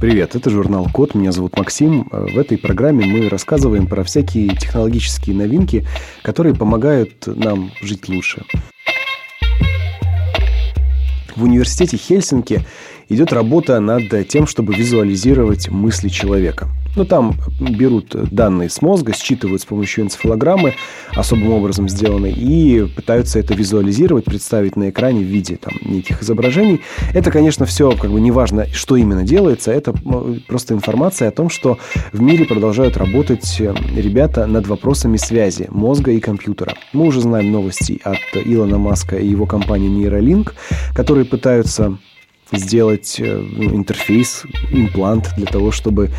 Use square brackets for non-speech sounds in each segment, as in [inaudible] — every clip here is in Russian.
Привет, это журнал Код, меня зовут Максим. В этой программе мы рассказываем про всякие технологические новинки, которые помогают нам жить лучше. В университете Хельсинки идет работа над тем, чтобы визуализировать мысли человека. Ну, там берут данные с мозга, считывают с помощью энцефалограммы, особым образом сделанной, и пытаются это визуализировать, представить на экране в виде там, неких изображений. Это, конечно, все как бы неважно, что именно делается, это просто информация о том, что в мире продолжают работать э, ребята над вопросами связи мозга и компьютера. Мы уже знаем новости от Илона Маска и его компании Neuralink, которые пытаются сделать э, интерфейс, имплант для того, чтобы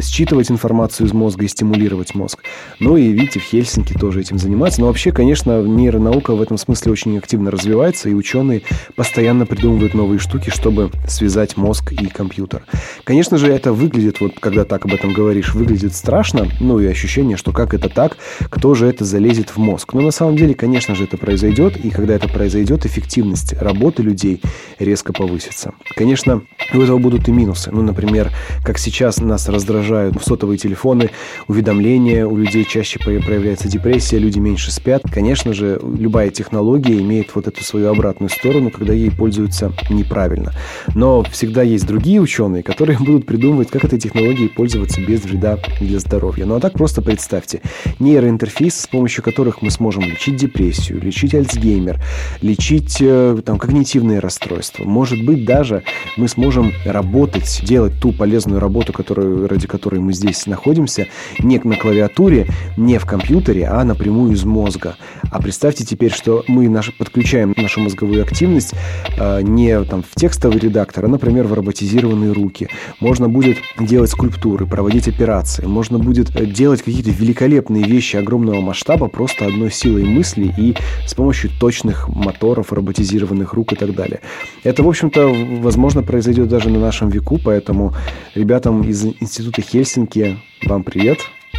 считывать информацию из мозга и стимулировать мозг. Ну и видите, в Хельсинки тоже этим занимаются. Но вообще, конечно, нейронаука в этом смысле очень активно развивается, и ученые постоянно придумывают новые штуки, чтобы связать мозг и компьютер. Конечно же, это выглядит, вот когда так об этом говоришь, выглядит страшно, ну и ощущение, что как это так, кто же это залезет в мозг. Но на самом деле, конечно же, это произойдет, и когда это произойдет, эффективность работы людей резко повысится. Конечно, у этого будут и минусы. Ну, например, как сейчас нас раздражают сотовые телефоны, уведомления, у людей чаще проявляется депрессия, люди меньше спят. Конечно же, любая технология имеет вот эту свою обратную сторону, когда ей пользуются неправильно. Но всегда есть другие ученые, которые [laughs] будут придумывать, как этой технологией пользоваться без вреда для здоровья. Ну а так просто представьте, нейроинтерфейс, с помощью которых мы сможем лечить депрессию, лечить Альцгеймер, лечить э, там, когнитивные расстройства, может быть даже даже мы сможем работать, делать ту полезную работу, которую, ради которой мы здесь находимся, не на клавиатуре, не в компьютере, а напрямую из мозга. А представьте теперь, что мы наш, подключаем нашу мозговую активность э, не там, в текстовый редактор, а, например, в роботизированные руки. Можно будет делать скульптуры, проводить операции, можно будет делать какие-то великолепные вещи огромного масштаба просто одной силой мысли и с помощью точных моторов, роботизированных рук и так далее. Это, в общем-то, возможно, произойдет даже на нашем веку, поэтому ребятам из Института Хельсинки вам привет,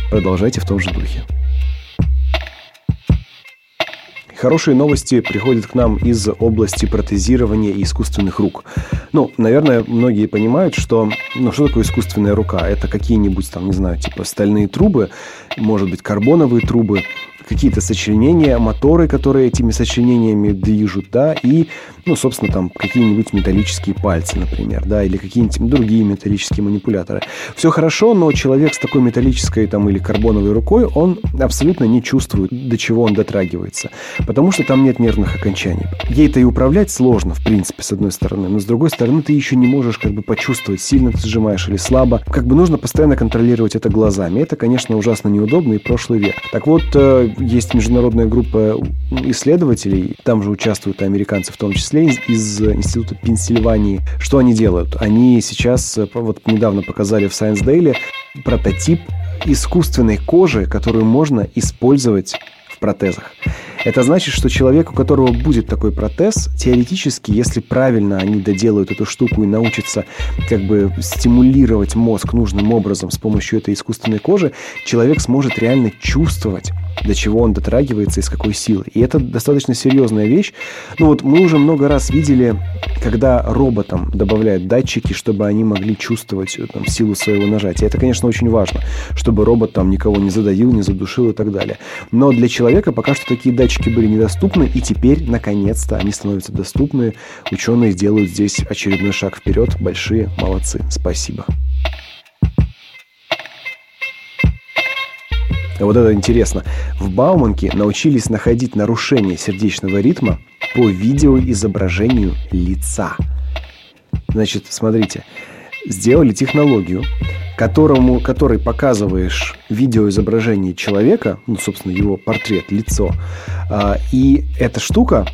продолжайте в том же духе. Хорошие новости приходят к нам из области протезирования и искусственных рук. Ну, наверное, многие понимают, что... Ну, что такое искусственная рука? Это какие-нибудь там, не знаю, типа стальные трубы, может быть, карбоновые трубы, какие-то сочленения, моторы, которые этими сочленениями движут, да, и, ну, собственно, там какие-нибудь металлические пальцы, например, да, или какие-нибудь другие металлические манипуляторы. Все хорошо, но человек с такой металлической там или карбоновой рукой, он абсолютно не чувствует, до чего он дотрагивается, потому что там нет нервных окончаний. Ей-то и управлять сложно, в принципе, с одной стороны, но с другой стороны ты еще не можешь как бы почувствовать, сильно ты сжимаешь или слабо. Как бы нужно постоянно контролировать это глазами. Это, конечно, ужасно неудобно и прошлый век. Так вот, э, есть международная группа исследователей, там же участвуют американцы в том числе, из, из Института Пенсильвании. Что они делают? Они сейчас, э, вот недавно показали в Science Daily прототип искусственной кожи, которую можно использовать в протезах. Это значит, что человек, у которого будет такой протез, теоретически, если правильно они доделают эту штуку и научатся как бы стимулировать мозг нужным образом с помощью этой искусственной кожи, человек сможет реально чувствовать до чего он дотрагивается и с какой силой. И это достаточно серьезная вещь. Ну вот мы уже много раз видели, когда роботам добавляют датчики, чтобы они могли чувствовать э, там, силу своего нажатия. Это, конечно, очень важно, чтобы робот там никого не задавил, не задушил и так далее. Но для человека пока что такие датчики были недоступны, и теперь, наконец-то, они становятся доступны. Ученые делают здесь очередной шаг вперед. Большие молодцы. Спасибо. Вот это интересно. В Бауманке научились находить нарушение сердечного ритма по видеоизображению лица. Значит, смотрите, сделали технологию, которому, которой показываешь видеоизображение человека, ну, собственно, его портрет, лицо, а, и эта штука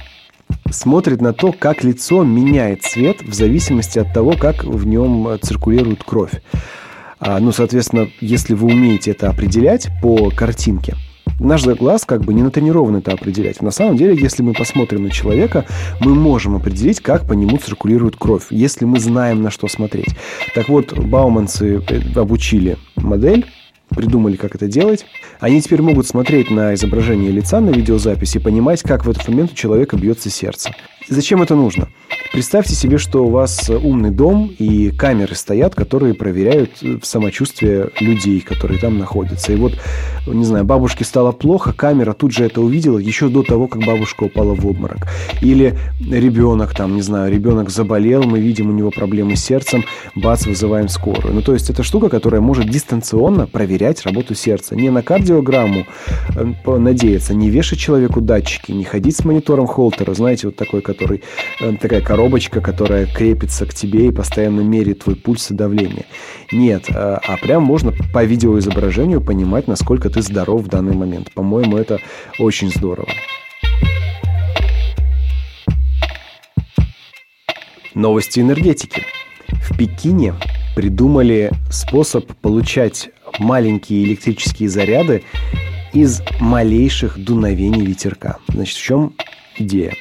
смотрит на то, как лицо меняет цвет в зависимости от того, как в нем циркулирует кровь. А, ну, соответственно, если вы умеете это определять по картинке, наш глаз как бы не натренирован это определять. На самом деле, если мы посмотрим на человека, мы можем определить, как по нему циркулирует кровь, если мы знаем, на что смотреть. Так вот, бауманцы э, обучили модель, придумали, как это делать. Они теперь могут смотреть на изображение лица на видеозаписи и понимать, как в этот момент у человека бьется сердце. Зачем это нужно? Представьте себе, что у вас умный дом и камеры стоят, которые проверяют э, самочувствие людей, которые там находятся. И вот, не знаю, бабушке стало плохо, камера тут же это увидела еще до того, как бабушка упала в обморок. Или ребенок там, не знаю, ребенок заболел, мы видим у него проблемы с сердцем, бац, вызываем скорую. Ну, то есть это штука, которая может дистанционно проверять работу сердца. Не на кардиограмму э, надеяться, не вешать человеку датчики, не ходить с монитором Холтера, знаете, вот такой, который, э, такая коробочка, которая крепится к тебе и постоянно меряет твой пульс и давление. Нет, а, а прям можно по видеоизображению понимать, насколько ты здоров в данный момент. По-моему, это очень здорово. Новости энергетики. В Пекине придумали способ получать маленькие электрические заряды из малейших дуновений ветерка. Значит, в чем идея?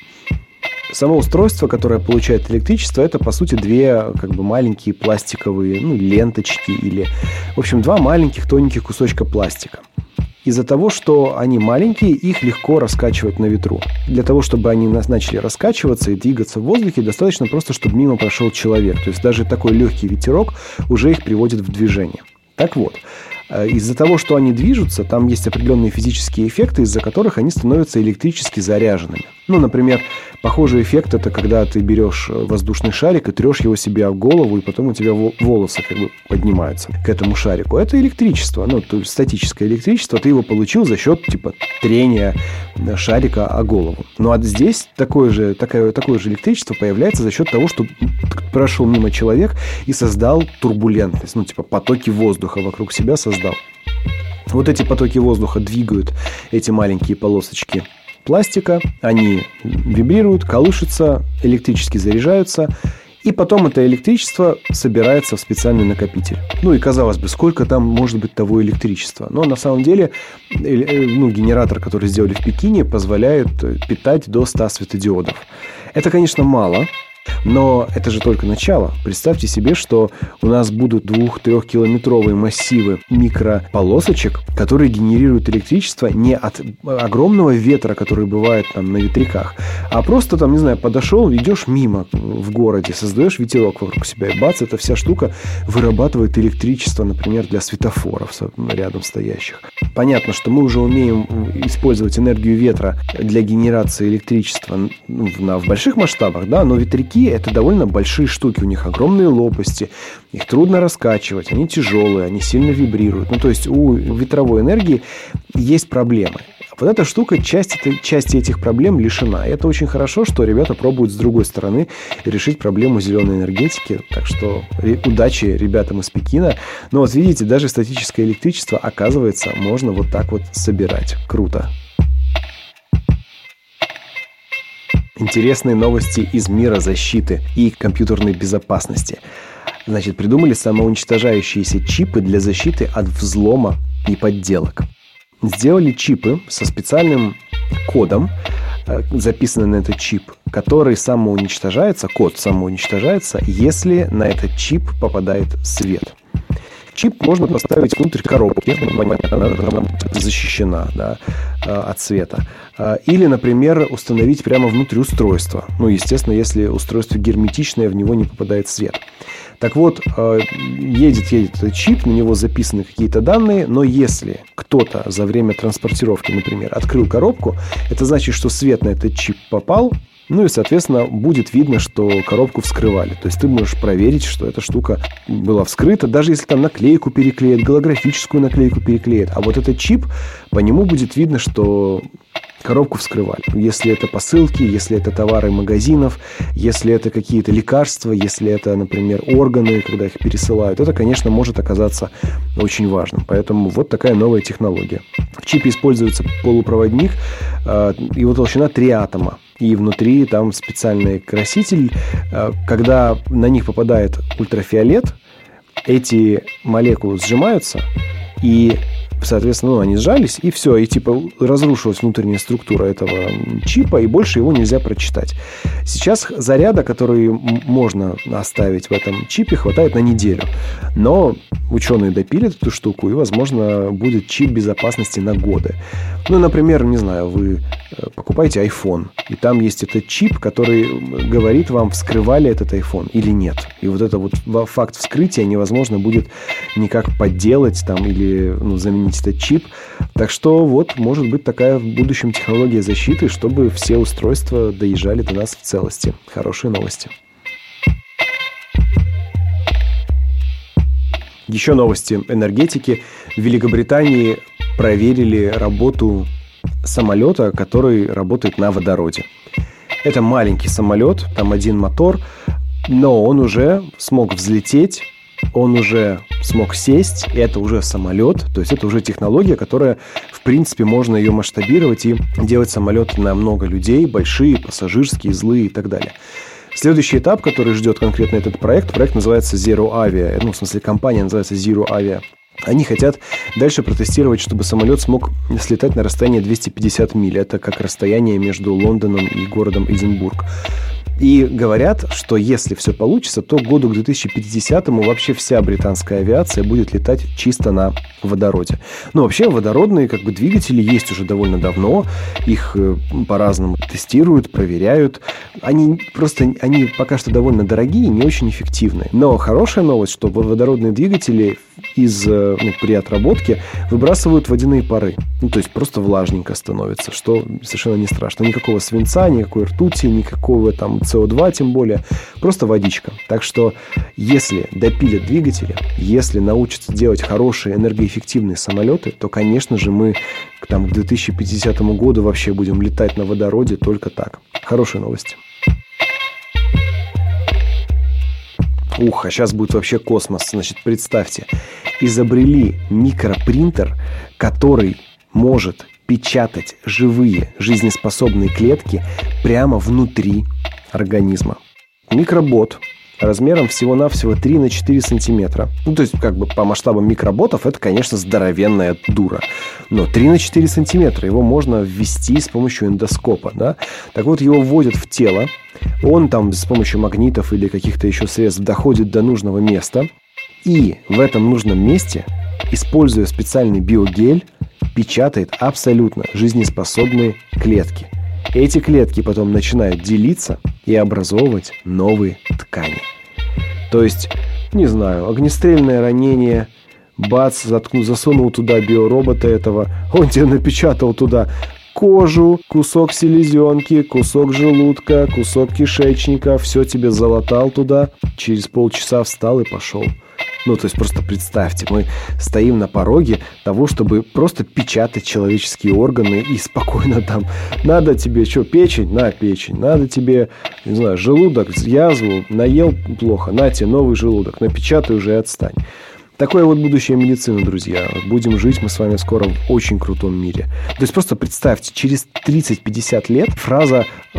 Само устройство, которое получает электричество, это, по сути, две как бы маленькие пластиковые ну, ленточки или, в общем, два маленьких тоненьких кусочка пластика. Из-за того, что они маленькие, их легко раскачивать на ветру. Для того, чтобы они начали раскачиваться и двигаться в воздухе, достаточно просто, чтобы мимо прошел человек. То есть даже такой легкий ветерок уже их приводит в движение. Так вот, из-за того, что они движутся, там есть определенные физические эффекты, из-за которых они становятся электрически заряженными. Ну, например, похожий эффект это когда ты берешь э, воздушный шарик и трешь его себе в голову, и потом у тебя волосы как бы поднимаются к этому шарику. Это электричество, ну, то есть статическое электричество, ты его получил за счет, типа, трения э, шарика о голову. Ну, а здесь такое же, такое, такое же электричество появляется за счет того, что прошел мимо человек и создал турбулентность, ну, типа, потоки воздуха вокруг себя создал. Вот эти потоки воздуха двигают эти маленькие полосочки пластика, они вибрируют, колышутся, электрически заряжаются, и потом это электричество собирается в специальный накопитель. Ну и казалось бы, сколько там может быть того электричества. Но на самом деле э, э, ну, генератор, который сделали в Пекине, позволяет питать до 100 светодиодов. Это, конечно, мало, но это же только начало. Представьте себе, что у нас будут двух-трехкилометровые массивы микрополосочек, которые генерируют электричество не от огромного ветра, который бывает там на ветряках, а просто там, не знаю, подошел, идешь мимо в городе, создаешь ветерок вокруг себя, и бац, эта вся штука вырабатывает электричество, например, для светофоров рядом стоящих. Понятно, что мы уже умеем использовать энергию ветра для генерации электричества ну, в больших масштабах, да, но ветряки Ветряки – это довольно большие штуки, у них огромные лопасти, их трудно раскачивать, они тяжелые, они сильно вибрируют. Ну, то есть у ветровой энергии есть проблемы. Вот эта штука, часть, части этих проблем лишена. И это очень хорошо, что ребята пробуют с другой стороны решить проблему зеленой энергетики. Так что удачи ребятам из Пекина. Но вот видите, даже статическое электричество, оказывается, можно вот так вот собирать. Круто. Интересные новости из мира защиты и компьютерной безопасности. Значит, придумали самоуничтожающиеся чипы для защиты от взлома и подделок. Сделали чипы со специальным кодом, э, записанный на этот чип, который самоуничтожается, код самоуничтожается, если на этот чип попадает свет. Чип можно поставить внутрь коробки, она защищена да, э, от света. Э, или, например, установить прямо внутрь устройства. Ну, естественно, если устройство герметичное, в него не попадает свет. Так вот, э, едет, едет этот чип, на него записаны какие-то данные, но если кто-то за время транспортировки, например, открыл коробку, это значит, что свет на этот чип попал, ну и, соответственно, будет видно, что коробку вскрывали. То есть ты можешь проверить, что эта штука была вскрыта, даже если там наклейку переклеят, голографическую наклейку переклеят. А вот этот чип, по нему будет видно, что коробку вскрывали. Если это посылки, если это товары магазинов, если это какие-то лекарства, если это, например, органы, когда их пересылают, это, конечно, может оказаться очень важным. Поэтому вот такая новая технология. В чипе используется полупроводник, э, его толщина 3 атома и внутри там специальный краситель. Э, когда на них попадает ультрафиолет, эти молекулы сжимаются, и соответственно, ну, они сжались, и все, и типа разрушилась внутренняя структура этого чипа, и больше его нельзя прочитать. Сейчас заряда, который можно оставить в этом чипе, хватает на неделю. Но ученые допилят эту штуку, и, возможно, будет чип безопасности на годы. Ну, например, не знаю, вы э, покупаете iPhone, и там есть этот чип, который говорит вам, вскрывали этот iPhone или нет. И вот это вот факт вскрытия невозможно будет никак подделать там или ну, заменить этот чип. Так что вот, может быть такая в будущем технология защиты, чтобы все устройства доезжали до нас в целости. Хорошие новости. Еще новости энергетики. В Великобритании проверили работу самолета, который работает на водороде. Это маленький самолет, там один мотор, но он уже смог взлететь, он уже смог сесть, это уже самолет, то есть это уже технология, которая, в принципе, можно ее масштабировать и делать самолеты на много людей, большие, пассажирские, злые и так далее. Следующий этап, который ждет конкретно этот проект, проект называется Zero Avia. Ну, в смысле, компания называется Zero Avia. Они хотят дальше протестировать, чтобы самолет смог слетать на расстояние 250 миль. Это как расстояние между Лондоном и городом Эдинбург. И говорят, что если все получится, то году к 2050-му вообще вся британская авиация будет летать чисто на водороде. Ну, вообще, водородные как бы двигатели есть уже довольно давно. Их э, по-разному тестируют, проверяют. Они просто, они пока что довольно дорогие, не очень эффективные. Но хорошая новость, что водородные двигатели из, э, ну, при отработке выбрасывают водяные пары. Ну, то есть просто влажненько становится, что совершенно не страшно. Никакого свинца, никакой ртути, никакого там СО2 тем более, просто водичка. Так что если допилят двигатели, если научатся делать хорошие энергоэффективные самолеты, то, конечно же, мы там, к 2050 году вообще будем летать на водороде только так. Хорошие новости. Ух, а сейчас будет вообще космос. Значит, представьте, изобрели микропринтер, который может печатать живые жизнеспособные клетки прямо внутри организма. Микробот размером всего-навсего 3 на 4 сантиметра. Ну, то есть, как бы по масштабам микроботов, это, конечно, здоровенная дура. Но 3 на 4 сантиметра его можно ввести с помощью эндоскопа, да? Так вот, его вводят в тело, он там с помощью магнитов или каких-то еще средств доходит до нужного места, и в этом нужном месте, используя специальный биогель, печатает абсолютно жизнеспособные клетки. Эти клетки потом начинают делиться и образовывать новые ткани. То есть, не знаю, огнестрельное ранение, бац, заткнул, засунул туда биоробота этого, он тебе напечатал туда кожу, кусок селезенки, кусок желудка, кусок кишечника, все тебе залатал туда, через полчаса встал и пошел. Ну, то есть просто представьте, мы стоим на пороге того, чтобы просто печатать человеческие органы и спокойно там, надо тебе что, печень? На печень. Надо тебе, не знаю, желудок, язву, наел плохо, на тебе новый желудок, напечатай уже и отстань. Такое вот будущее медицины, друзья. Будем жить мы с вами скоро в очень крутом мире. То есть просто представьте, через 30-50 лет фраза э,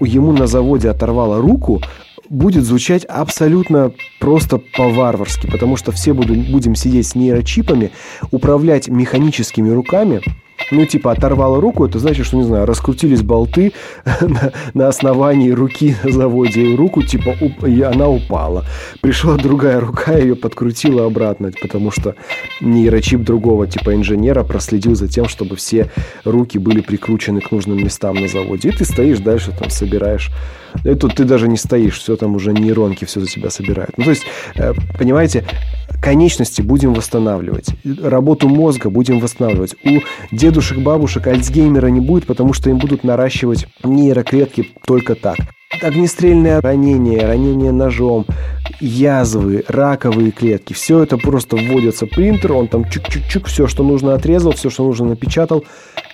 «ему на заводе оторвало руку» будет звучать абсолютно просто по-варварски, потому что все будут, будем сидеть с нейрочипами, управлять механическими руками, ну, типа, оторвало руку, это значит, что, не знаю, раскрутились болты [laughs] на, на основании руки [laughs] на заводе, руку, типа, уп, и она упала. Пришла другая рука, ее подкрутила обратно, потому что нейрочип другого, типа, инженера проследил за тем, чтобы все руки были прикручены к нужным местам на заводе. И ты стоишь дальше, там, собираешь и тут ты даже не стоишь, все там уже нейронки все за тебя собирают. Ну, то есть, э, понимаете, конечности будем восстанавливать, работу мозга будем восстанавливать. У дедушек, бабушек Альцгеймера не будет, потому что им будут наращивать нейроклетки только так. Огнестрельное ранение, ранение ножом, язвы, раковые клетки. Все это просто вводится принтер, он там чик-чик-чик, все, что нужно отрезал, все, что нужно напечатал.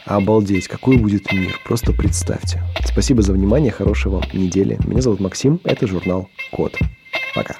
Обалдеть, какой будет мир, просто представьте. Спасибо за внимание, хорошей вам недели. Меня зовут Максим, это журнал Код. Пока.